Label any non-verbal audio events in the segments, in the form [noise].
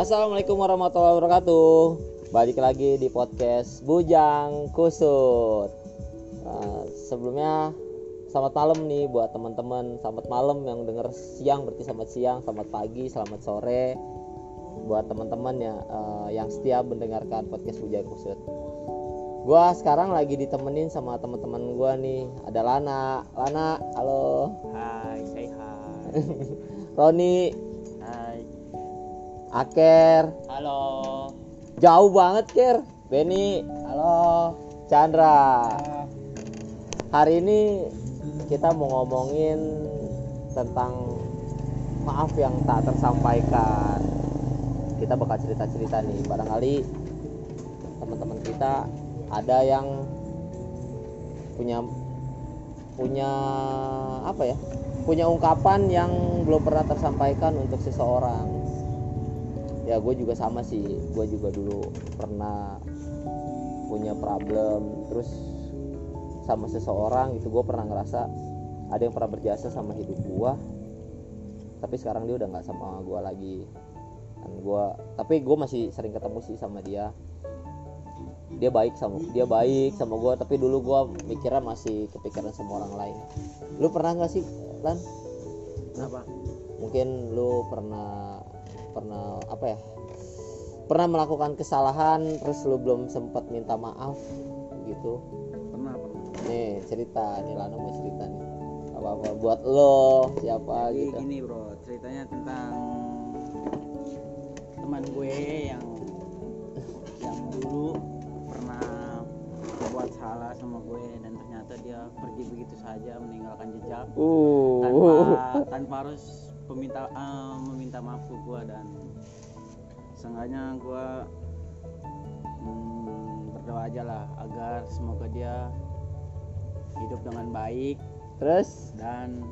Assalamualaikum warahmatullahi wabarakatuh. Balik lagi di podcast Bujang Kusut. Uh, sebelumnya selamat malam nih buat teman-teman. Selamat malam yang denger siang berarti selamat siang, selamat pagi, selamat sore buat teman-teman ya uh, yang setia mendengarkan podcast Bujang Kusut. Gua sekarang lagi ditemenin sama teman-teman gua nih. Ada Lana. Lana, halo. Hai, say hi. [laughs] Roni. Aker, Halo. jauh banget Ker. Benny, halo. Chandra. Hari ini kita mau ngomongin tentang maaf yang tak tersampaikan. Kita bakal cerita-cerita nih, barangkali teman-teman kita ada yang punya punya apa ya? Punya ungkapan yang belum pernah tersampaikan untuk seseorang. Ya gue juga sama sih, gue juga dulu pernah punya problem. Terus sama seseorang itu gue pernah ngerasa ada yang pernah berjasa sama hidup gue tapi sekarang dia udah nggak sama gue lagi. Dan gue tapi gue masih sering ketemu sih sama dia. Dia baik sama dia baik sama gue tapi dulu gue mikirnya masih kepikiran sama orang lain. Lu pernah nggak sih lan? Apa? mungkin lu pernah pernah apa ya pernah melakukan kesalahan terus lu belum sempat minta maaf gitu Pernah, pernah. nih cerita nih Lana mau cerita nih apa apa buat lo siapa Jadi gitu gini, Bro. Ceritanya tentang teman gue yang yang dulu pernah berbuat salah sama gue dan ternyata dia pergi begitu saja meninggalkan jejak tanpa uh tanpa harus meminta eh, meminta maaf ke gue dan seenggaknya gue hmm, berdoa aja lah agar semoga dia hidup dengan baik terus? dan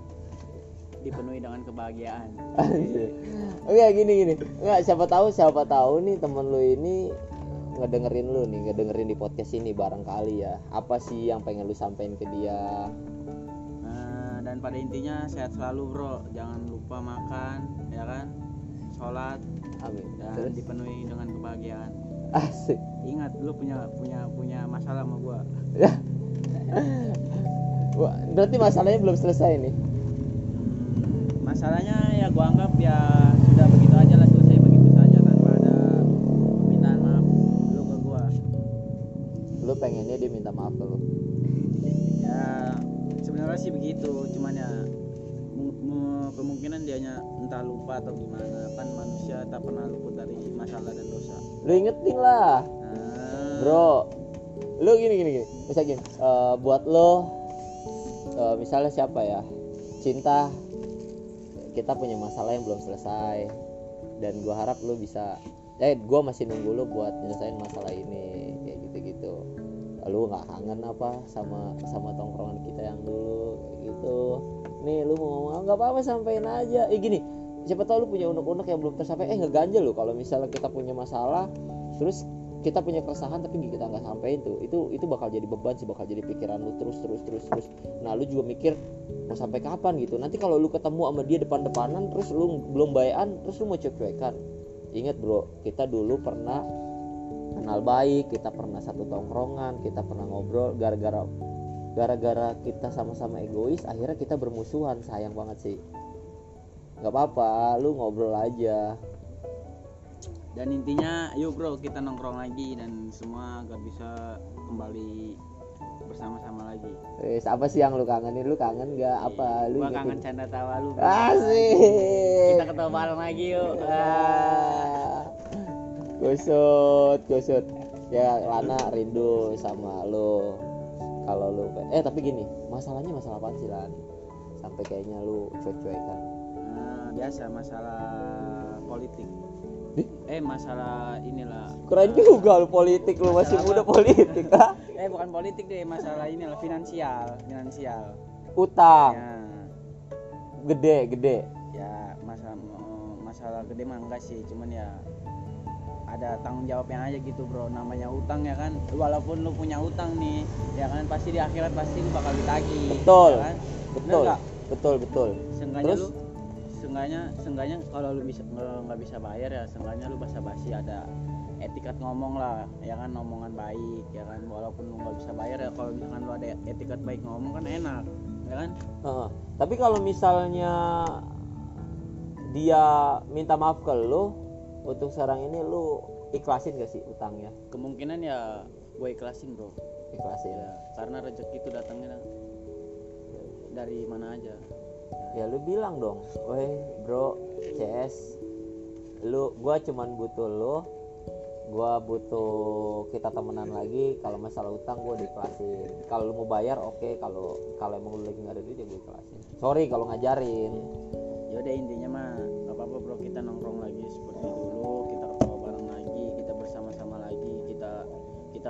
dipenuhi dengan kebahagiaan. oke gini gini. Nggak siapa tahu siapa tahu nih temen lu ini ngedengerin lu nih ngedengerin di podcast ini barangkali ya. Apa sih yang pengen lu sampein ke dia dan pada intinya sehat selalu bro, jangan lupa makan, ya kan, sholat. Amin. Dan terus? dipenuhi dengan kebahagiaan. asik. Ingat lu punya punya punya masalah sama gua. Wah, berarti masalahnya belum selesai nih? Hmm, masalahnya ya gua anggap ya sudah begitu aja lah selesai begitu saja tanpa ada permintaan maaf lu ke gua. lu pengennya dia minta maaf ke lu? Ya sih begitu, cuman ya mu- mu- kemungkinan dianya entah lupa atau gimana kan manusia tak pernah luput dari masalah dan dosa. lu ingetin lah. Nah, bro lu gini gini gini. Misal gini eh, buat lo eh, misalnya siapa ya? Cinta kita punya masalah yang belum selesai dan gua harap lu bisa eh gua masih nunggu lu buat nyelesain masalah ini kayak gitu gitu lu nggak kangen apa sama sama tongkrongan kita yang dulu? Gitu. Nih lu mau ngomong "Ah, nggak apa-apa sampein aja. Eh gini siapa tahu lu punya unek-unek yang belum tersampai eh ngeganjel lu kalau misalnya kita punya masalah terus kita punya keresahan tapi kita nggak sampein tuh itu itu bakal jadi beban sih bakal jadi pikiran lu terus terus terus terus. Nah lu juga mikir mau sampai kapan? gitu. Nanti kalau lu ketemu sama dia depan-depanan terus lu belum bayan terus lu mau cuek-cuekan. Ingat bro kita dulu pernah kenal baik kita pernah satu tongkrongan kita pernah ngobrol gara-gara gara-gara kita sama-sama egois akhirnya kita bermusuhan sayang banget sih nggak apa-apa lu ngobrol aja dan intinya yuk bro kita nongkrong lagi dan semua agar bisa kembali bersama-sama lagi. Wes, apa sih yang lu kangenin lu kangen gak apa lu Gua kangen canda tawa lu. asik Kita ketawa bareng lagi yuk. Ah. Kusut kusut ya Lana rindu sama lu kalau lu eh tapi gini masalahnya masalah apa sih Lan sampai kayaknya lu cuek-cuekan Nah, biasa masalah politik. Eh masalah inilah. keren juga lu politik lu masih muda apa? politik [laughs] ah Eh bukan politik deh, masalah inilah finansial, finansial. utang Ya, gede gede ya masalah masalah gede mah enggak sih, cuman ya ada tanggung jawabnya aja gitu bro namanya utang ya kan walaupun lu punya utang nih ya kan pasti di akhirat pasti lu bakal ditagih Betul. ya kan? betul nggak? betul betul Seenggaknya Terus? lu seenggaknya seenggaknya kalau lu bisa nggak bisa bayar ya seenggaknya lu basa basi ada etikat ngomong lah ya kan omongan baik ya kan walaupun lu nggak bisa bayar ya kalau misalkan lu ada etikat baik ngomong kan enak ya kan Heeh. tapi kalau misalnya dia minta maaf ke lu untuk sekarang ini lu ikhlasin gak sih utangnya? Kemungkinan ya gue ikhlasin bro. Ikhlasin. Ya karena rezeki itu datangnya dari mana aja. Ya lu bilang dong. Weh bro CS. Lu gua cuman butuh lu. Gua butuh kita temenan lagi. Kalau masalah utang gua diklasin kalau lu mau bayar oke. Kalau kalau emang lu lagi nggak ada duit ya gue ikhlasin. Sorry kalau ngajarin. Yaudah intinya mah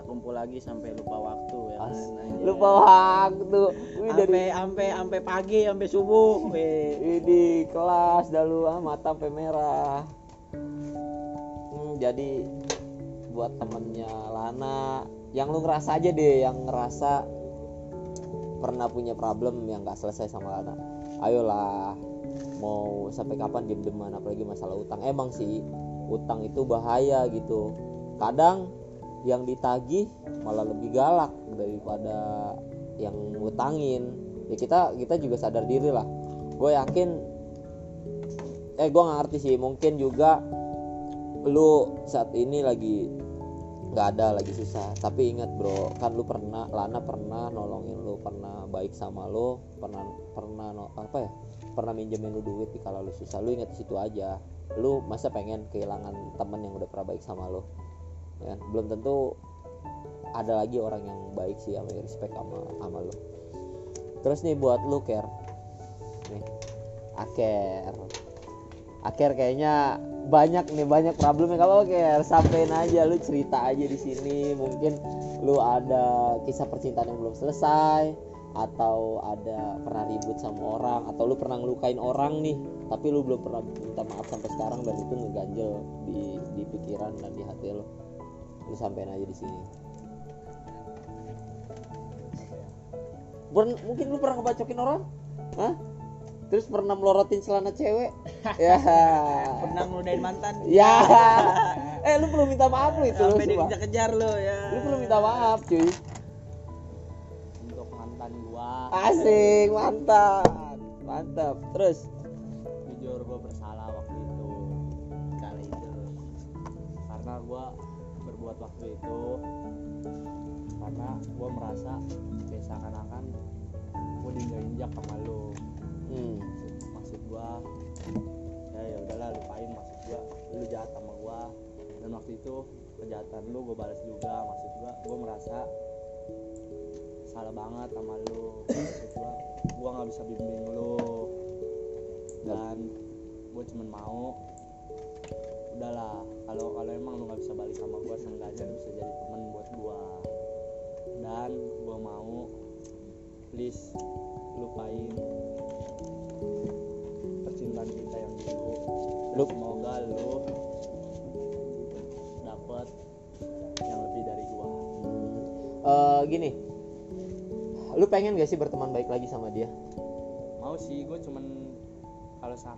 kumpul lagi sampai lupa waktu ya kan? As- Anjay. lupa waktu. Wih, dari sampai sampai sampai pagi sampai subuh. Wih, di kelas dah lu ah mata sampai merah. Hmm, jadi buat temennya Lana yang lu ngerasa aja deh yang ngerasa pernah punya problem yang nggak selesai sama Lana. Ayolah mau sampai kapan diem deman apalagi masalah utang. Emang sih utang itu bahaya gitu. Kadang yang ditagih malah lebih galak daripada yang ngutangin. Ya kita kita juga sadar diri lah. Gue yakin eh gue nggak ngerti sih mungkin juga lu saat ini lagi nggak ada lagi susah. Tapi ingat bro kan lu pernah Lana pernah nolongin lu pernah baik sama lu pernah pernah no- apa ya pernah minjemin lu duit kalau lu susah. Lu ingat situ aja. Lu masa pengen kehilangan temen yang udah pernah baik sama lu ya belum tentu ada lagi orang yang baik sih yang respect sama sama lu. Terus nih buat lu care nih aker. Akhir kayaknya banyak nih banyak problemnya. Kalau oke sampein aja lu cerita aja di sini. Mungkin lu ada kisah percintaan yang belum selesai atau ada pernah ribut sama orang atau lu pernah ngelukain orang nih. Tapi lu belum pernah minta maaf sampai sekarang dan itu ngeganjel di di pikiran dan di hati lu lu sampein aja di sini. Pern- mungkin lu pernah ngebacokin orang? Hah? terus pernah melorotin celana cewek? [laughs] Ya. Pernah ngeludahin mantan. Ya. [laughs] Eh lu perlu minta maaf lu itu lu sampai dikejar-kejar lo ya. Lu perlu minta maaf cuy. Untuk mantan gua. Asik mantap mantap. Terus? Jujur gua bersalah waktu itu. Kali itu. Karena gua waktu itu. Karena gua merasa kayak seakan-akan gua diinjak sama lu. Hmm. maksud, gua ya ya udahlah lupain maksud gua. Lu jahat sama gua. Dan waktu itu kejahatan lu gua balas juga. Maksud gua gua merasa salah banget sama lu. Maksud gua gua nggak bisa bimbing lu. Dan gua cuman mau udahlah kalau kalau emang lu nggak bisa balik sama gua seenggaknya lu bisa jadi temen buat gua. Dan gua mau please lupain percintaan kita yang dulu. Lu- semoga lu dapet yang lebih dari gua. Eh, gini. Lu pengen gak sih berteman baik lagi sama dia? Mau sih gue cuman kalau sa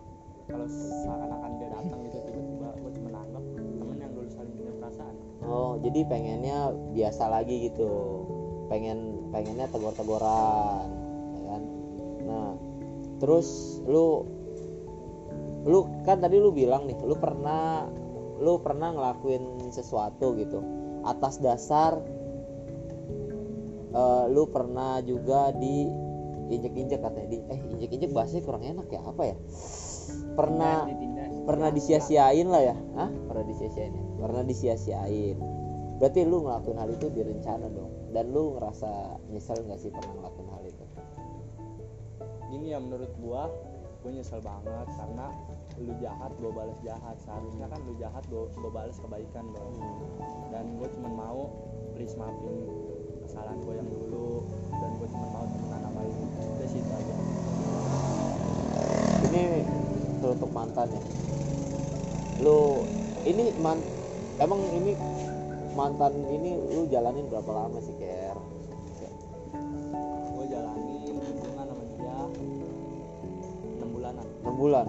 kalau seakan-akan dia datang gitu oh jadi pengennya biasa lagi gitu. Pengen pengennya tegor-tegoran ya kan? Nah terus lu lu kan tadi lu bilang nih lu pernah lu pernah ngelakuin sesuatu gitu. Atas dasar eh, lu pernah juga di injek-injek katanya di eh injek-injek bahasanya kurang enak ya apa ya? Pernah pernah disia-siain lah ya. Hah? pernah disia-siain ya pernah disia-siain. Berarti lu ngelakuin hal itu direncana dong. Dan lu ngerasa nyesel nggak sih pernah ngelakuin hal itu? Gini ya menurut gua gue nyesel banget karena lu jahat gue balas jahat. Seharusnya kan lu jahat gue gue balas kebaikan dong. Dan gue cuma mau please maafin kesalahan gue yang dulu. Dan gue cuma mau temenan sama lu. Udah situ aja. Ini untuk mantan ya. Lu ini man emang ini mantan ini lu jalanin berapa lama sih Ker? gue jalanin hubungan sama dia 6 bulanan. Bulanan enam bulan?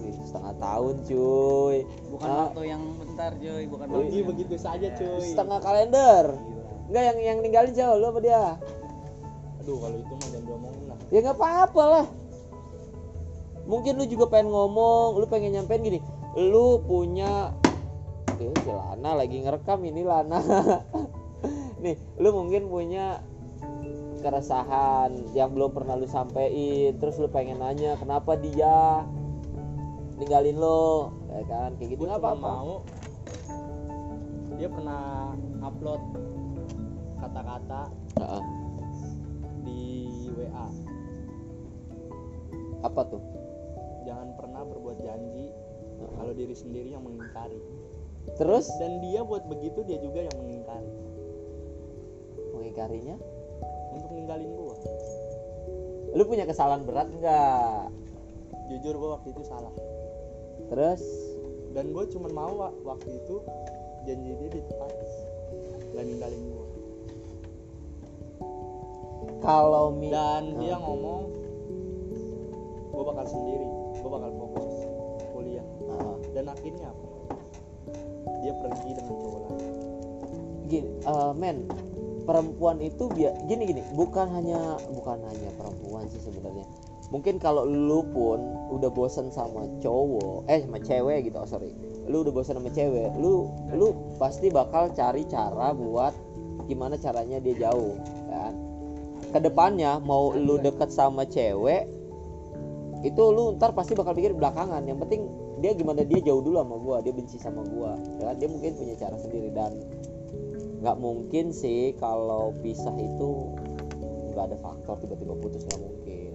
Wih, setengah tahun cuy. Bukan Ah. waktu yang bentar cuy. Bukan waktu Pergi yang- begitu saja cuy. Setengah kalender. Enggak yang yang ninggalin siapa? Lu apa dia? Aduh kalau itu mah jangan diomongin lah. Ya nggak apa-apa lah. Mungkin lu juga pengen ngomong lu pengen nyampein gini. Lu punya eh si Lana lagi ngerekam ini Lana. [laughs] Nih lu mungkin punya keresahan yang belum pernah lu sampein terus lu pengen nanya kenapa dia ninggalin lo? Ya kan kayak gitu nggak apa-apa. mau dia pernah upload kata-kata Heeh. di WA apa tuh? Jangan pernah berbuat janji kalau diri sendiri yang mengingkari terus? Dan dia buat begitu dia juga yang mengingkari. Mengingkarinya? Untuk ninggalin gua. Lu punya kesalahan berat nggak? Jujur gua waktu itu salah. Terus? Dan gue cuma mau wa- waktu itu janji dia ditepati nggak ninggalin gua. Kalau mi dan dia ngomong gue bakal sendiri gue bakal fokus kuliah. Dan akhirnya apa dia pergi dengan cowok lain gini eh, men perempuan itu dia gini gini bukan hanya bukan hanya perempuan sih sebenarnya. Mungkin kalau lu pun udah bosen sama cowok eh sama cewek gitu oh sorry. Lu udah bosen sama cewek lu lu pasti bakal cari cara buat gimana caranya dia jauh kan? Ke depannya mau lu deket sama cewek itu lu ntar pasti bakal pikir belakangan. Yang penting dia gimana dia jauh dulu sama gua dia benci sama gua. Ya dia mungkin punya cara sendiri dan nggak mungkin sih kalau pisah itu nggak ada faktor tiba-tiba putus nggak mungkin.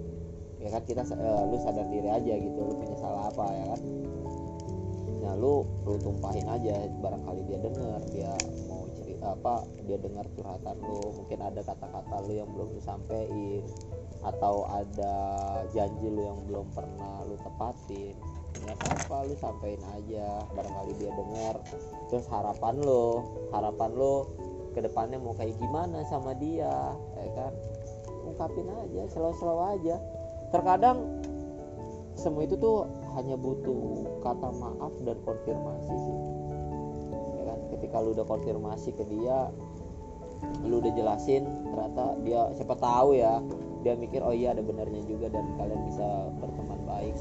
Ya kan kita eh, lu sadar diri aja gitu lu punya salah apa ya kan? Nah lu lu tumpahin aja barangkali dia dengar dia mau cerita apa dia dengar curhatan lu mungkin ada kata-kata lu yang belum lu sampein atau ada janji lu yang belum pernah lu tepatin nggak apa-apa lu sampein aja barangkali dia dengar terus harapan lo harapan lo ke depannya mau kayak gimana sama dia ya kan? Ungkapin aja selalu-selalu aja. Terkadang semua itu tuh hanya butuh kata maaf dan konfirmasi sih. Ya kan? Ketika lu udah konfirmasi ke dia lu udah jelasin ternyata dia siapa tahu ya dia mikir oh iya ada benernya juga dan kalian bisa berteman baik.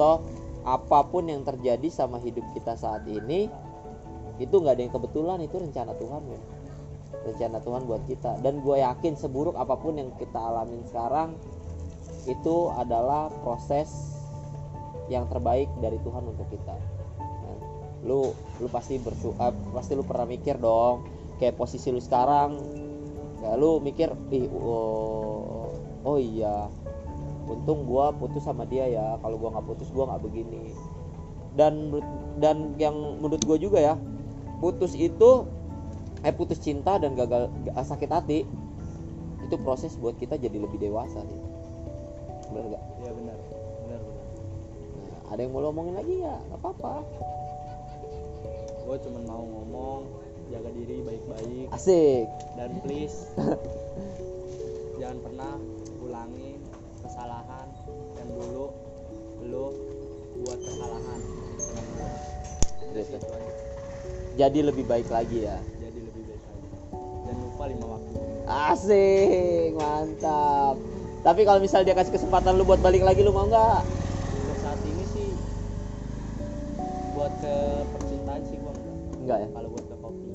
Toh apa pun yang terjadi sama hidup kita saat ini itu nggak ada yang kebetulan itu rencana Tuhan men. Rencana Tuhan buat kita. Dan gue yakin seburuk apa pun yang kita alamin sekarang itu adalah proses yang terbaik dari Tuhan untuk kita. Nah, lu lu pasti bersu eh, pasti lu pernah mikir dong kayak posisi lu sekarang. Ya lu mikir ih oh, oh iya untung gua putus sama dia ya. Kalau gua nggak putus gua nggak begini. Dan dan yang menurut gua juga ya putus itu eh putus cinta dan gagal ga- sakit hati itu proses buat kita jadi lebih dewasa sih. Bener gak? iya benar. Benar benar. Nah, ada yang mau lo omongin lagi ya? Nggak apa-apa. Gue cuma mau ngomong jaga diri baik-baik. Asik. Dan please [laughs] jangan pernah ulangi kesalahan yang dulu lo buat kesalahan. Jadi lebih baik lagi ya? Jadi lebih baik lagi. Jangan lupa lima waktu. Asik mantap. Tapi kalau misal dia kasih kesempatan lu buat balik lagi lu mau nggak? Untuk saat ini sih buat ke percintaan sih gua enggak. Enggak ya? Kalau buat ke kopi.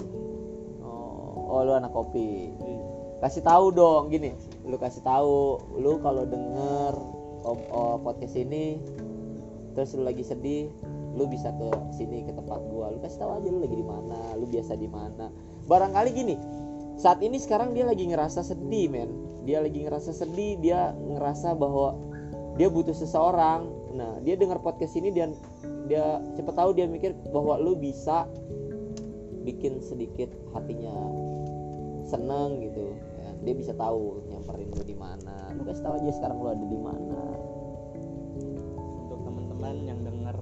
Oh, oh lu anak kopi. Iya. kasih tahu dong gini lu kasih tahu lu kalau denger om, oh, podcast ini terus lu lagi sedih lu bisa ke sini ke tempat gua. Lu kasih tahu aja lu lagi di mana lu biasa di mana. Barangkali gini saat ini sekarang dia lagi ngerasa sedih men. Dia lagi ngerasa sedih dia ngerasa bahwa dia butuh seseorang. Nah dia dengar podcast ini dan dia cepet tahu dia mikir bahwa lu bisa bikin sedikit hatinya seneng gitu. Dia bisa tahu nyamperin lu di mana. Lu kasih tahu aja sekarang lu ada di mana. Untuk teman-teman yang denger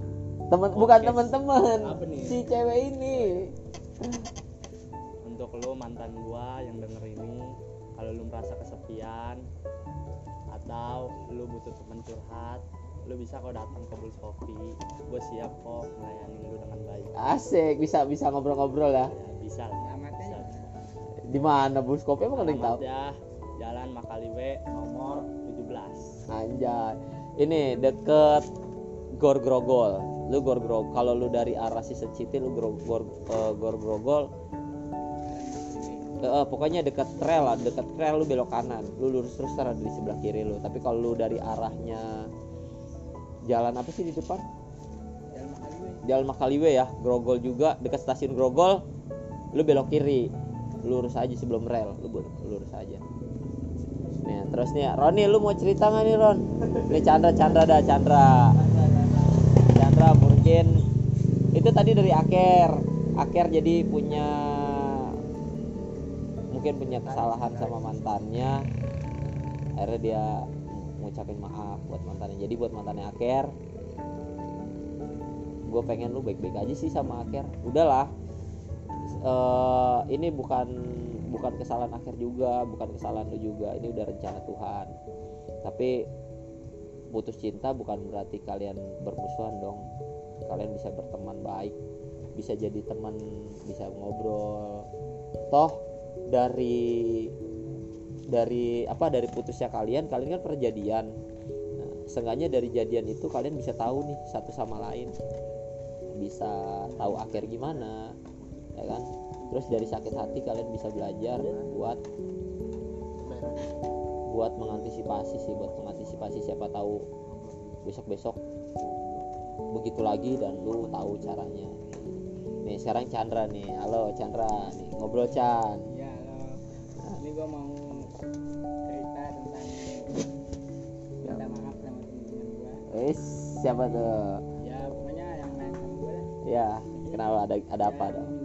teman bukan teman-teman si cewek ini. Untuk lo mantan gua yang denger ini kalau lu merasa kesepian atau lu butuh teman curhat lu bisa kok datang ke Bulls Coffee. Gue siap kok melayani lu dengan baik. Asik bisa bisa ngobrol-ngobrol ya. Ya bisa lah Alamatnya bisa, di mana bus? Kopi emang ada yang tahu? ya Jalan Makaliwe nomor 17 anjay. Ini deket Gor Grogol lu Gor Grogol kalau lu dari arah Sisen City lu Gor Gor, eh, Gor Grogol Eh, eh, pokoknya dekat trail lah, dekat trail lu belok kanan, lu lurus terus ada di sebelah kiri lu. Tapi kalau lu dari arahnya jalan apa sih di depan? Jalan Makaliwe. Jalan Makaliwe ya, Grogol juga. Dekat stasiun Grogol, lu belok kiri, lurus aja sebelum rel, lu lurus aja. Nih, terus nih, Roni, lu mau cerita nggak nih Ron? Nih Chandra, Chandra dah, Chandra. Chandra mungkin itu tadi dari Aker. Aker jadi punya mungkin punya kesalahan sama mantannya. Akhirnya dia ngucapin maaf buat mantannya. Jadi buat mantannya Aker, gue pengen lu baik-baik aja sih sama Aker. Udahlah, eh ini bukan bukan kesalahan Aker juga, bukan kesalahan lu juga. Ini udah rencana Tuhan. Tapi putus cinta bukan berarti kalian bermusuhan dong. Kalian bisa berteman baik bisa jadi teman bisa ngobrol. Toh dari dari apa dari putusnya kalian kalian kan pernah jadian. Nah, seenggaknya dari jadian itu kalian bisa tahu nih satu sama lain. Bisa tahu akhir gimana ya kan? Terus dari sakit hati kalian bisa belajar buat buat mengantisipasi sih buat mengantisipasi siapa tahu besok besok begitu lagi dan lu tahu caranya. Nih sekarang Chandra nih. Halo Chandra. Nih ngobrol Chan. Iya, halo. Ini gua mau cerita tentang minta maaf sama teman-teman gua. eh siapa tuh? Ya pokoknya yang main sama gua ya kenapa? Ada ada apa Ya, ada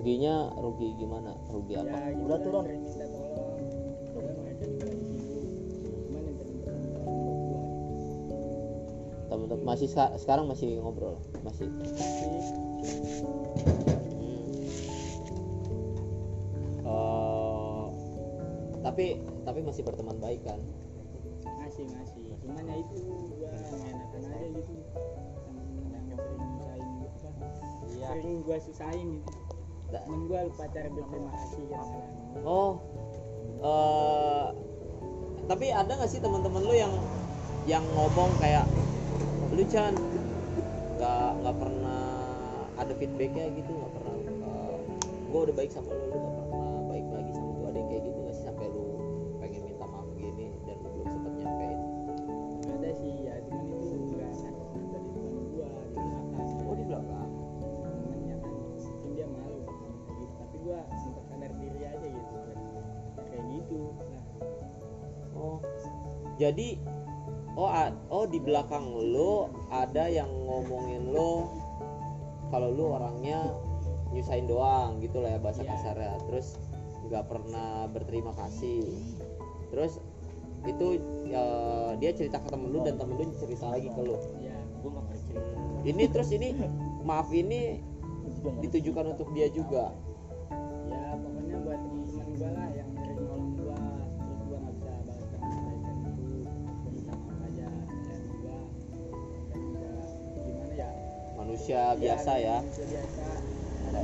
ruginya rugi gimana? Rugi apa? Ya gitu Udah lah, turun. Udah teman-teman masih sekarang masih ngobrol? Masih? Sih Hmm. Eh, tapi tapi masih berteman baik kan? Masih masih. Cuman ya itu gua nggak enakan aja gitu. Yang sering nyusahin gitu kan. Iya. Sering gua susahin gitu Gua lupa cara berterima kasih kadang-kadang Oh, eh tapi ada nggak sih teman-teman lu yang yang ngomong kayak lu Chan nggak nggak pernah ada feedbacknya gitu nggak pernah gue udah baik sama lu lu nggak pernah jadi oh oh di belakang lu ada yang ngomongin lu kalau lu orangnya nyusahin doang gitu lah ya bahasa Iya. kasarnya. Terus nggak pernah berterima kasih. Terus itu eh, dia cerita ke temen lu dan temen lu cerita lagi ke lu. Ya cerita. Ini terus ini maaf ini ditujukan untuk dia juga manusia Ya, biasa ya. Biasa ada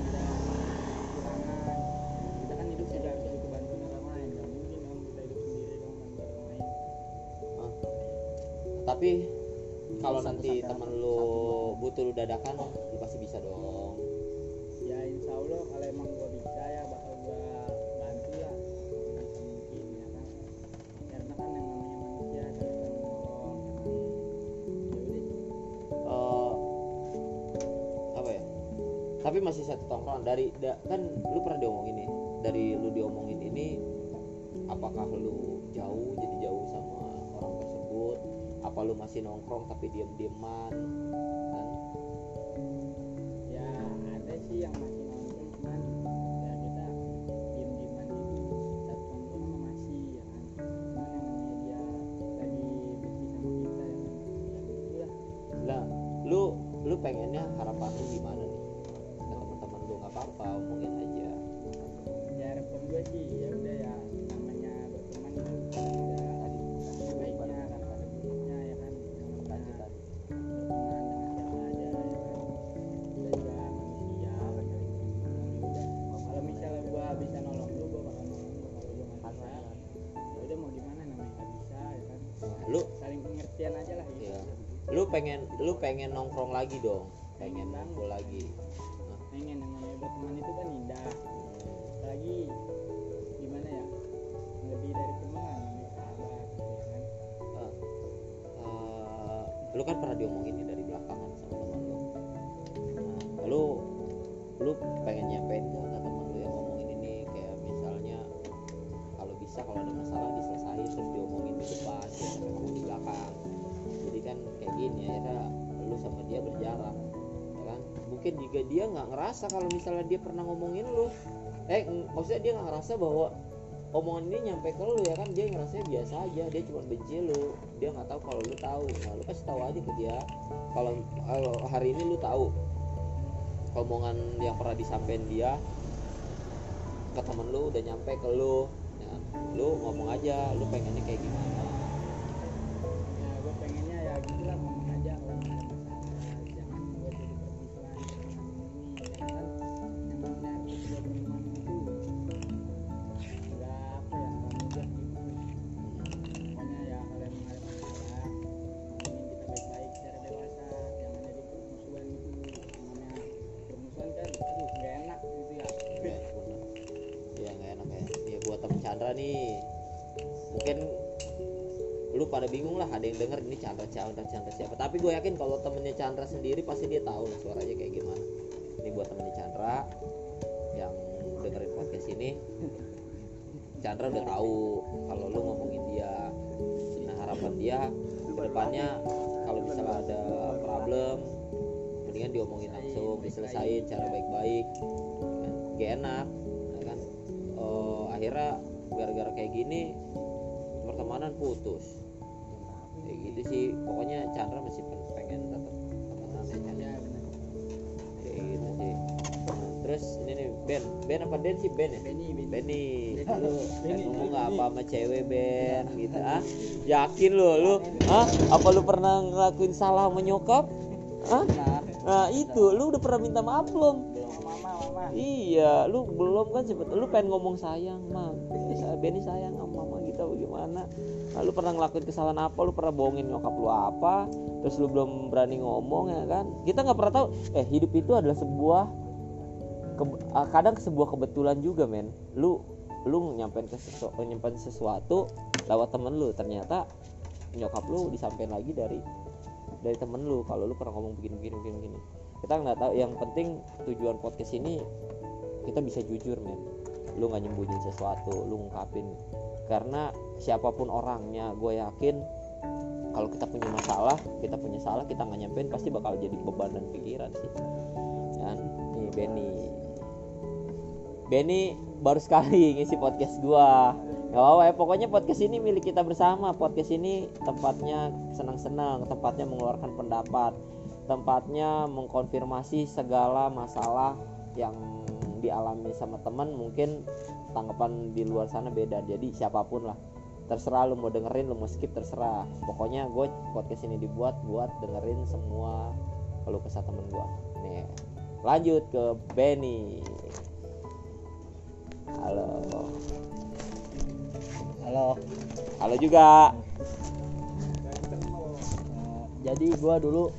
kita kan hidup juga harus butuh bantuan orang lain nggak mungkin dong kita hidup sendiri dong bantu orang lain. Tapi kalau nanti temen lu butuh lu dadakan lu pasti bisa dong masih satu tongkrongan dari da- kan lu pernah diomongin nih dari lu diomongin ini apakah lu jauh jadi jauh sama orang tersebut? Apa lu masih nongkrong tapi diem dieman kan? Ya ada sih yang masih nonton cuman ya kita diem dieman gitu satu nongkrong masih ya kan? Cuman yang namanya dia? Lagi benci sama kita ya kan? Ya itulah lah lu lu pengennya harapan lu pengen lu pengen nongkrong lagi dong kan mungkin juga dia nggak ngerasa kalau misalnya dia pernah ngomongin lu. Eh maksudnya dia nggak ngerasa bahwa omongan ini nyampe ke lu ya kan? Dia ngerasa biasa aja dia cuma benci lu. Dia nggak tahu kalau lu tahu. Nah lu kasih tahu aja ke dia. Kalau hari ini lu tahu omongan yang pernah disampaikan dia ke temen lu udah nyampe ke lu ya, lu ngomong aja lu pengennya kayak gimana siapa. Tapi gue yakin kalau temennya Chandra sendiri pasti dia tahu suaranya kayak gimana. Ini buat temennya Chandra yang dengerin podcast ini. Chandra udah tahu kalau lu ngomongin dia. Nah harapan dia ke depannya kalau misalnya ada problem mendingan diomongin langsung diselesain cara baik-baik. Gak enak ya kan? Eh, akhirnya gara-gara kayak gini pertemanan putus gitu sih. Pokoknya Chandra masih pen- pengen tetap temenan ya Chan. ya benar kayak gitu sih. Nah, terus ini nih Ben. Ben apa Den sih? Ben ya? Benny Benny. Benny. Lu ngomong nggak apa sama cewek Ben gitu. Ah yakin lu lu? Ah apa lu pernah ngelakuin salah sama nyokap? Ah nah itu. Lu udah pernah minta maaf belum? Mama Iya, lu belum kan? Sebet lu pengen ngomong sayang, Mam. Eh, Benny sayang sama mama gitu bagaimana? Nah, lu pernah ngelakuin kesalahan apa? Lu pernah bohongin nyokap lu apa? Terus lu belum berani ngomong ya kan? Kita nggak pernah tahu. Eh, hidup itu adalah sebuah ah, kadang sebuah kebetulan juga, men. Lu lu nyampein ke sesu, nyampein sesuatu lewat temen lu, ternyata nyokap lu disampaikan lagi dari dari temen lu kalau lu pernah ngomong begini begini begini begini kita nggak tahu yang penting tujuan podcast ini kita bisa jujur men lu nggak nyembunyiin sesuatu lu ngungkapin. Karena siapa pun orangnya gue yakin kalau kita punya masalah kita punya salah kita nggak nyampein pasti bakal jadi beban dan pikiran sih. Kan? Nih Benny. Benny baru sekali [laughs] ngisi podcast gua. Gak apa-apa ya pokoknya podcast ini milik kita bersama. Podcast ini tempatnya senang-senang tempatnya mengeluarkan pendapat tempatnya mengkonfirmasi segala masalah yang dialami sama teman mungkin tanggapan di luar sana beda. Jadi siapa pun lah. Terserah lu mau dengerin lu mau skip terserah. Pokoknya gue podcast ini dibuat buat dengerin semua kalau kesah temen gue nih lanjut ke Benny. Halo. Halo. Halo juga. Jadi gua dulu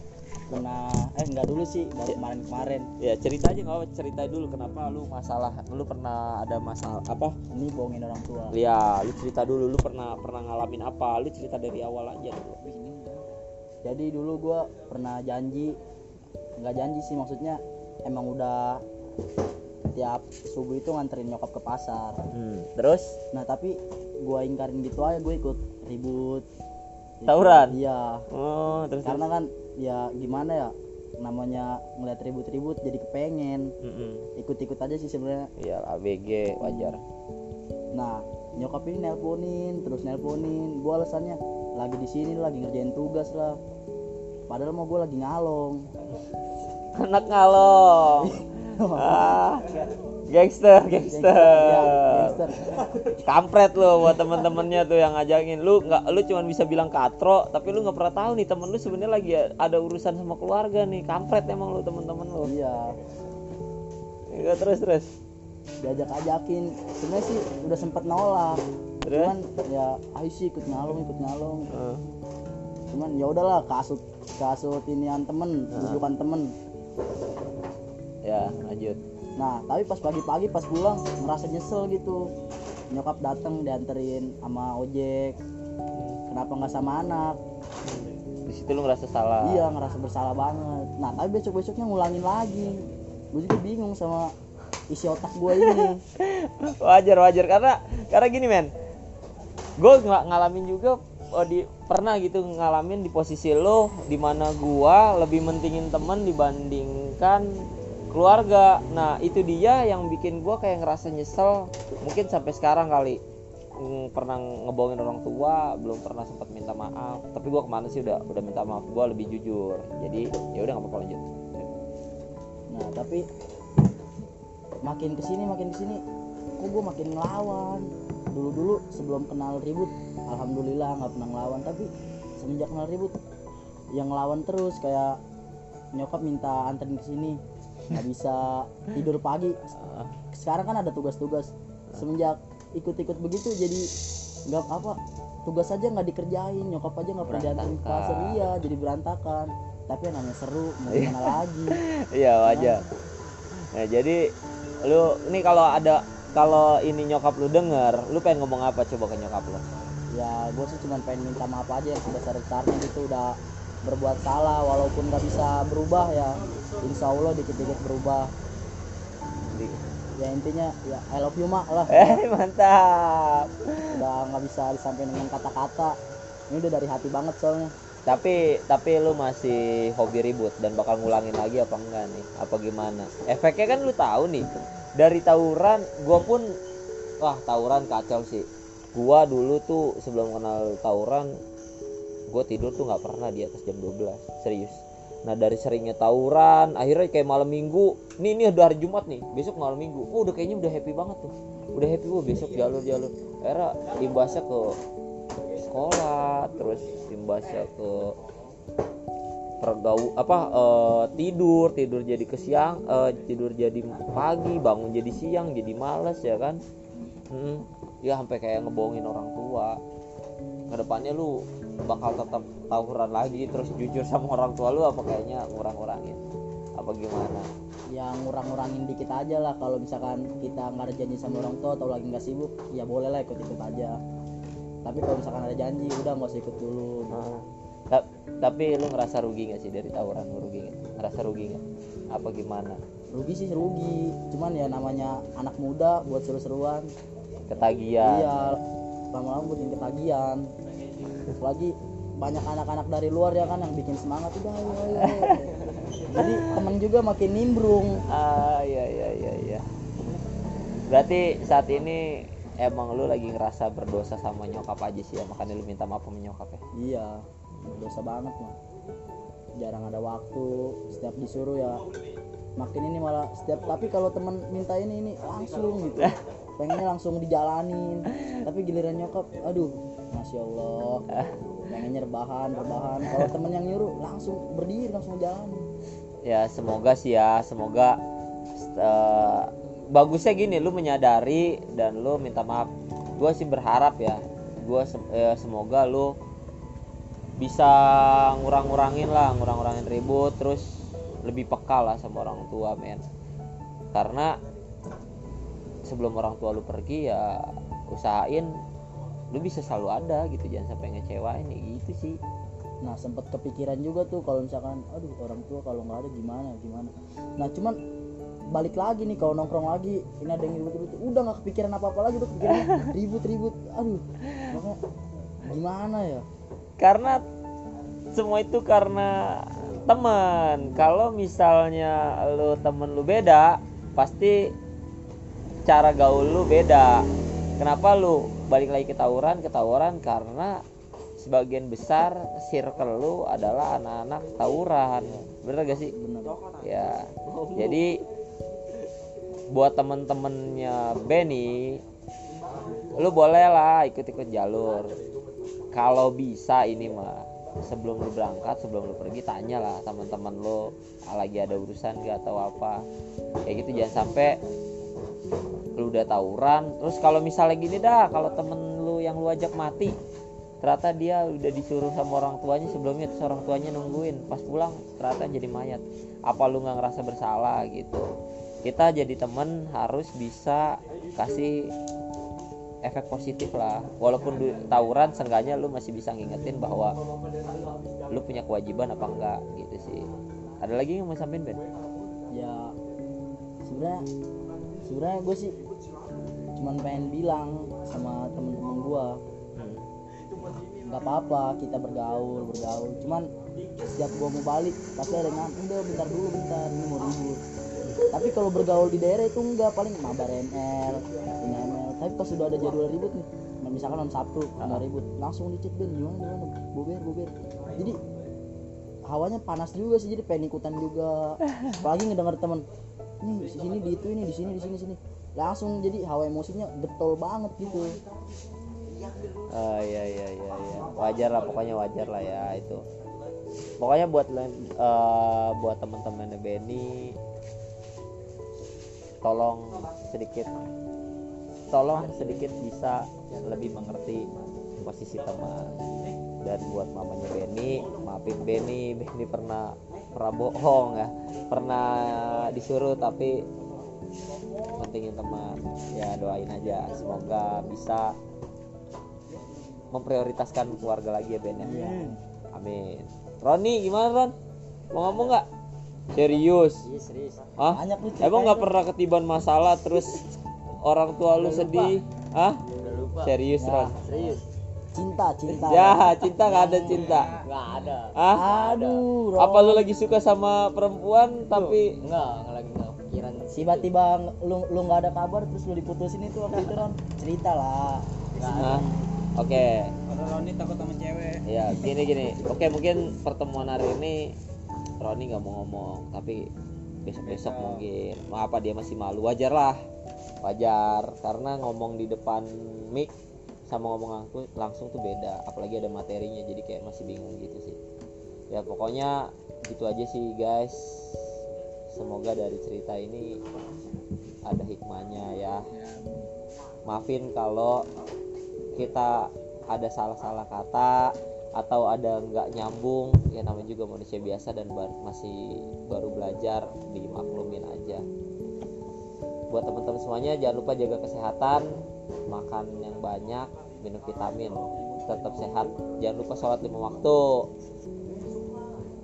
pernah eh enggak dulu sih baru kemarin kemarin. Ya cerita aja nggak cerita dulu kenapa lu masalah lu pernah ada masalah apa? Ini bohongin orang tua. Ya lu cerita dulu lu pernah pernah ngalamin apa? Lu cerita dari awal aja dulu. Jadi dulu gua pernah janji nggak janji sih maksudnya. Emang udah tiap subuh itu nganterin nyokap ke pasar. Hmm, terus? Nah tapi gua ingkarin gitu aja gue ikut ribut. Tawuran? iya. Oh terus. Karena kan ya gimana ya namanya ngeliat ribut-ribut jadi kepengen. Mm-mm. ikut-ikut aja sih sebenarnya. Ya ABG wajar. Nah nyokap ini nelponin terus nelponin. Gua alasannya lagi di sini lagi ngerjain tugas lah. Padahal mau gue lagi ngalong. [laughs] Anak ngalong. [laughs] Ah, gangster Ya, gangster. gangster. kampret lo buat temen-temennya tuh yang ngajakin. Lu nggak lu cuma bisa bilang katro tapi lu nggak pernah tahu nih temen lu sebenarnya lagi ada urusan sama keluarga nih. Kampret emang lu temen-temen lu. Iya. Ya, terus terus. Diajak ajakin sebenarnya sih udah sempet nolak. Terus? cuman ya ayo sih ikut nyalong ikut nyalong. Eh, cuman ya udahlah kasut kasut inian temen bukan temen. Ya lanjut nah tapi pas pagi-pagi pas pulang ngerasa nyesel gitu. Nyokap datang dianterin sama ojek. Kenapa nggak sama anak? Di situ lu ngerasa salah. Iya ngerasa bersalah banget. Nah tapi besok besoknya ngulangin lagi. Gue juga bingung sama isi otak gue ini. [laughs] Wajar wajar. Karena karena gini men. Gue nggak ngalamin juga oh, di pernah gitu ngalamin di posisi lo di mana gua lebih mentingin temen dibandingkan keluarga. Nah itu dia yang bikin gua kayak ngerasa nyesel mungkin sampai sekarang kali. Mm, pernah ngebohongin orang tua belum pernah sempat minta maaf. Tapi gua ke mana sih udah udah minta maaf. Gua lebih jujur. Jadi ya udah nggak apa-apa lanjut. Nah tapi makin ke sini makin ke sini kok gue makin ngelawan. Dulu dulu sebelum kenal ribut alhamdulillah nggak pernah ngelawan. Tapi semenjak kenal ribut yang ngelawan terus kayak nyokap minta anterin ke sini nggak bisa tidur pagi. Sekarang kan ada tugas-tugas. Semenjak ikut-ikut begitu jadi nggak apa tugas aja nggak dikerjain nyokap aja nggak pernah dianterin ke Berantakan. pasar iya jadi berantakan. Tapi yang namanya seru mau gimana lagi? [laughs] Iya wajar. Nah jadi lu ini kalau ada kalau ini nyokap lu denger lu pengen ngomong apa coba ke nyokap lu? Ya gue sih cuma pengen minta maaf aja yang sebesar besarnya gitu udah berbuat salah walaupun nggak bisa berubah ya. Insya Allah dikit-dikit berubah. Ya intinya ya I love you mak lah. [laughs] Eh mantap. Udah nggak bisa disampaikan dengan kata-kata. Ini udah dari hati banget soalnya. Tapi tapi lu masih hobi ribut dan bakal ngulangin lagi apa enggak nih? Apa gimana? Efeknya kan lu tahu nih. Dari tawuran gua pun wah tawuran kacau sih. Gua dulu tuh sebelum kenal tawuran gua tidur tuh nggak pernah di atas jam 12 serius. Nah dari seringnya tawuran akhirnya kayak malam minggu. Nih ini udah hari Jumat nih besok malam minggu. Oh udah kayaknya udah happy banget tuh. Udah happy oh besok jalur jalur akhirnya imbasnya ke sekolah terus imbasnya ke pergau apa eh, tidur tidur jadi ke siang eh, tidur jadi pagi bangun jadi siang jadi males ya kan? Hmm, ya sampai kayak ngebohongin orang tua. Ke depannya lu bakal tetap tawuran lagi terus jujur sama orang tua lu apa kayaknya ngurang-ngurangin? Apa gimana? Yang ngurang-ngurangin dikit aja lah. Kalau misalkan kita nggak ada janji sama orang tua atau lagi nggak sibuk ya boleh lah ikut-ikut aja. Tapi kalau misalkan ada janji udah nggak usah ikut dulu. Nah, ta- tapi lu ngerasa rugi gak sih dari tawuran lu? Rugi gak? ngerasa rugi gak? apa gimana? Rugi sih rugi. Cuman ya namanya anak muda buat seru-seruan. Ketagihan. Iya lama-lama bikin ketagihan lagi banyak anak-anak dari luar ya kan yang bikin semangat. Udah ayo ayo. [laughs] Jadi temen juga makin nimbrung. Ah iya iya iya iya. Berarti saat ini emang lu lagi ngerasa berdosa sama nyokap aja sih ya? Makanya lu minta maaf sama nyokap ya? Iya dosa banget mah jarang ada waktu setiap disuruh ya makin ini malah setiap tapi kalau temen minta ini ini langsung gitu. [laughs] Pengennya langsung dijalanin. Tapi giliran nyokap aduh masya allah. Pengennya rebahan rebahan kalau temen yang nyuruh langsung berdiri langsung jalan. Ya semoga sih ya. Semoga eh, bagusnya gini lu menyadari dan lu minta maaf. Gue sih berharap ya. Gue semoga lu bisa ngurang-ngurangin lah ngurang-ngurangin ribut terus lebih peka lah sama orang tua men. Karena sebelum orang tua lu pergi ya usahain lu bisa selalu ada gitu jangan sampai ngecewain ya gitu sih. Nah sempet kepikiran juga tuh kalau misalkan aduh orang tua kalau nggak ada gimana gimana? Nah cuman balik lagi nih kalau nongkrong lagi ini ada yang ribut-ribut udah nggak kepikiran apa apa lagi kepikiran [laughs] ribut-ribut. Aduh makanya gimana ya? Karena semua itu karena teman kalau misalnya lu temen lu beda pasti cara gaul lu beda. Kenapa lu balik lagi ke tawuran ke tawuran karena sebagian besar circle lu adalah anak-anak tawuran. Bener gak sih? Bener. Ya. Jadi buat temen-temennya Benny lu boleh lah ikut-ikut jalur. Kalau bisa ini mah sebelum lu berangkat sebelum lu pergi tanya lah teman-teman lu ah, lagi ada urusan gak? atau apa. Kayak gitu jangan sampai lu udah tawuran. Terus kalau misalnya gini dah kalau temen lu yang lu ajak mati ternyata dia udah disuruh sama orang tuanya sebelumnya terus orang tuanya nungguin. Pas pulang ternyata jadi mayat. Apa lu nggak ngerasa bersalah gitu? Kita jadi temen harus bisa kasih efek positif lah. Walaupun tawuran seenggaknya lu masih bisa ngingetin bahwa lu punya kewajiban apa enggak gitu sih. Ada lagi yang mau sampein Ben? ya sebenarnya sebenarnya gue sih cuman pengen bilang sama temen-temen gue nggak apa-apa kita bergaul bergaul. Cuman setiap gue mau balik pasti ada yang udah bentar dulu bentar ini mau ribut. Tapi kalau bergaul di daerah itu enggak paling mabar ML ini ML tapi pas sudah ada jadwal ribut nih nah, misalkan on Sabtu mau ribut langsung dicek Ben gimana gimana bober bober jadi hawanya panas juga sih jadi pengen ikutan juga. Apalagi ngedenger temen nih di sini di itu ini di sini di sini sini langsung jadi hawa emosinya getol banget gitu Oh iya iya iya iya. Wajar lah pokoknya wajar lah ya itu. Pokoknya buat eh, buat teman-teman Benny tolong sedikit tolong sedikit bisa lebih mengerti posisi teman dan buat mamanya Benny maafin Benny Benny pernah pernah bohong ya pernah disuruh tapi pentingin teman ya doain aja semoga bisa memprioritaskan keluarga lagi ya Ben ya. Amin. Roni gimana Ron? Mau ngomong nggak? Serius? Iya serius. Hah? banyak nih Emang nggak pernah ketiban masalah terus orang tua lu sedih? Lupa. Serius Ron? Serius. cinta cinta Ya cinta nggak ada cinta. Nggak ada. Hah? aduh Ron. Apa lu lagi suka sama perempuan tapi Enggak, enggak lagi enggak pikiran. tiba-tiba lu lu nggak ada kabar terus lu diputusin itu waktu itu Ron cerita lah Hah? Oke. Kalau Roni takut sama cewek. Ya gini gini. Oke mungkin pertemuan hari ini Roni nggak mau ngomong tapi besok besok mungkin. Mau apa dia masih malu wajar lah. Wajar karena ngomong di depan mic sama ngomong langsung langsung tuh beda. Apalagi ada materinya jadi kayak masih bingung gitu sih. Ya pokoknya gitu aja sih guys. Semoga dari cerita ini ada hikmahnya ya. Maafin kalau kita ada salah-salah kata atau ada nggak nyambung. Ya namanya juga manusia biasa dan bar- masih baru belajar dimaklumin aja. Buat teman-teman semuanya jangan lupa jaga kesehatan makan yang banyak minum vitamin tetap sehat. Jangan lupa sholat lima waktu.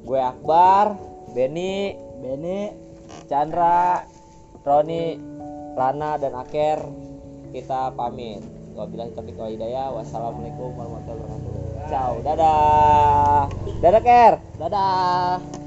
Gue Akbar Benny Bene Chandra Roni Lana dan Aker kita pamit. Wabillahi taufiq wal hidayah wassalamualaikum warahmatullahi wabarakatuh. Ciao dadah. Dadah Ker. Dadah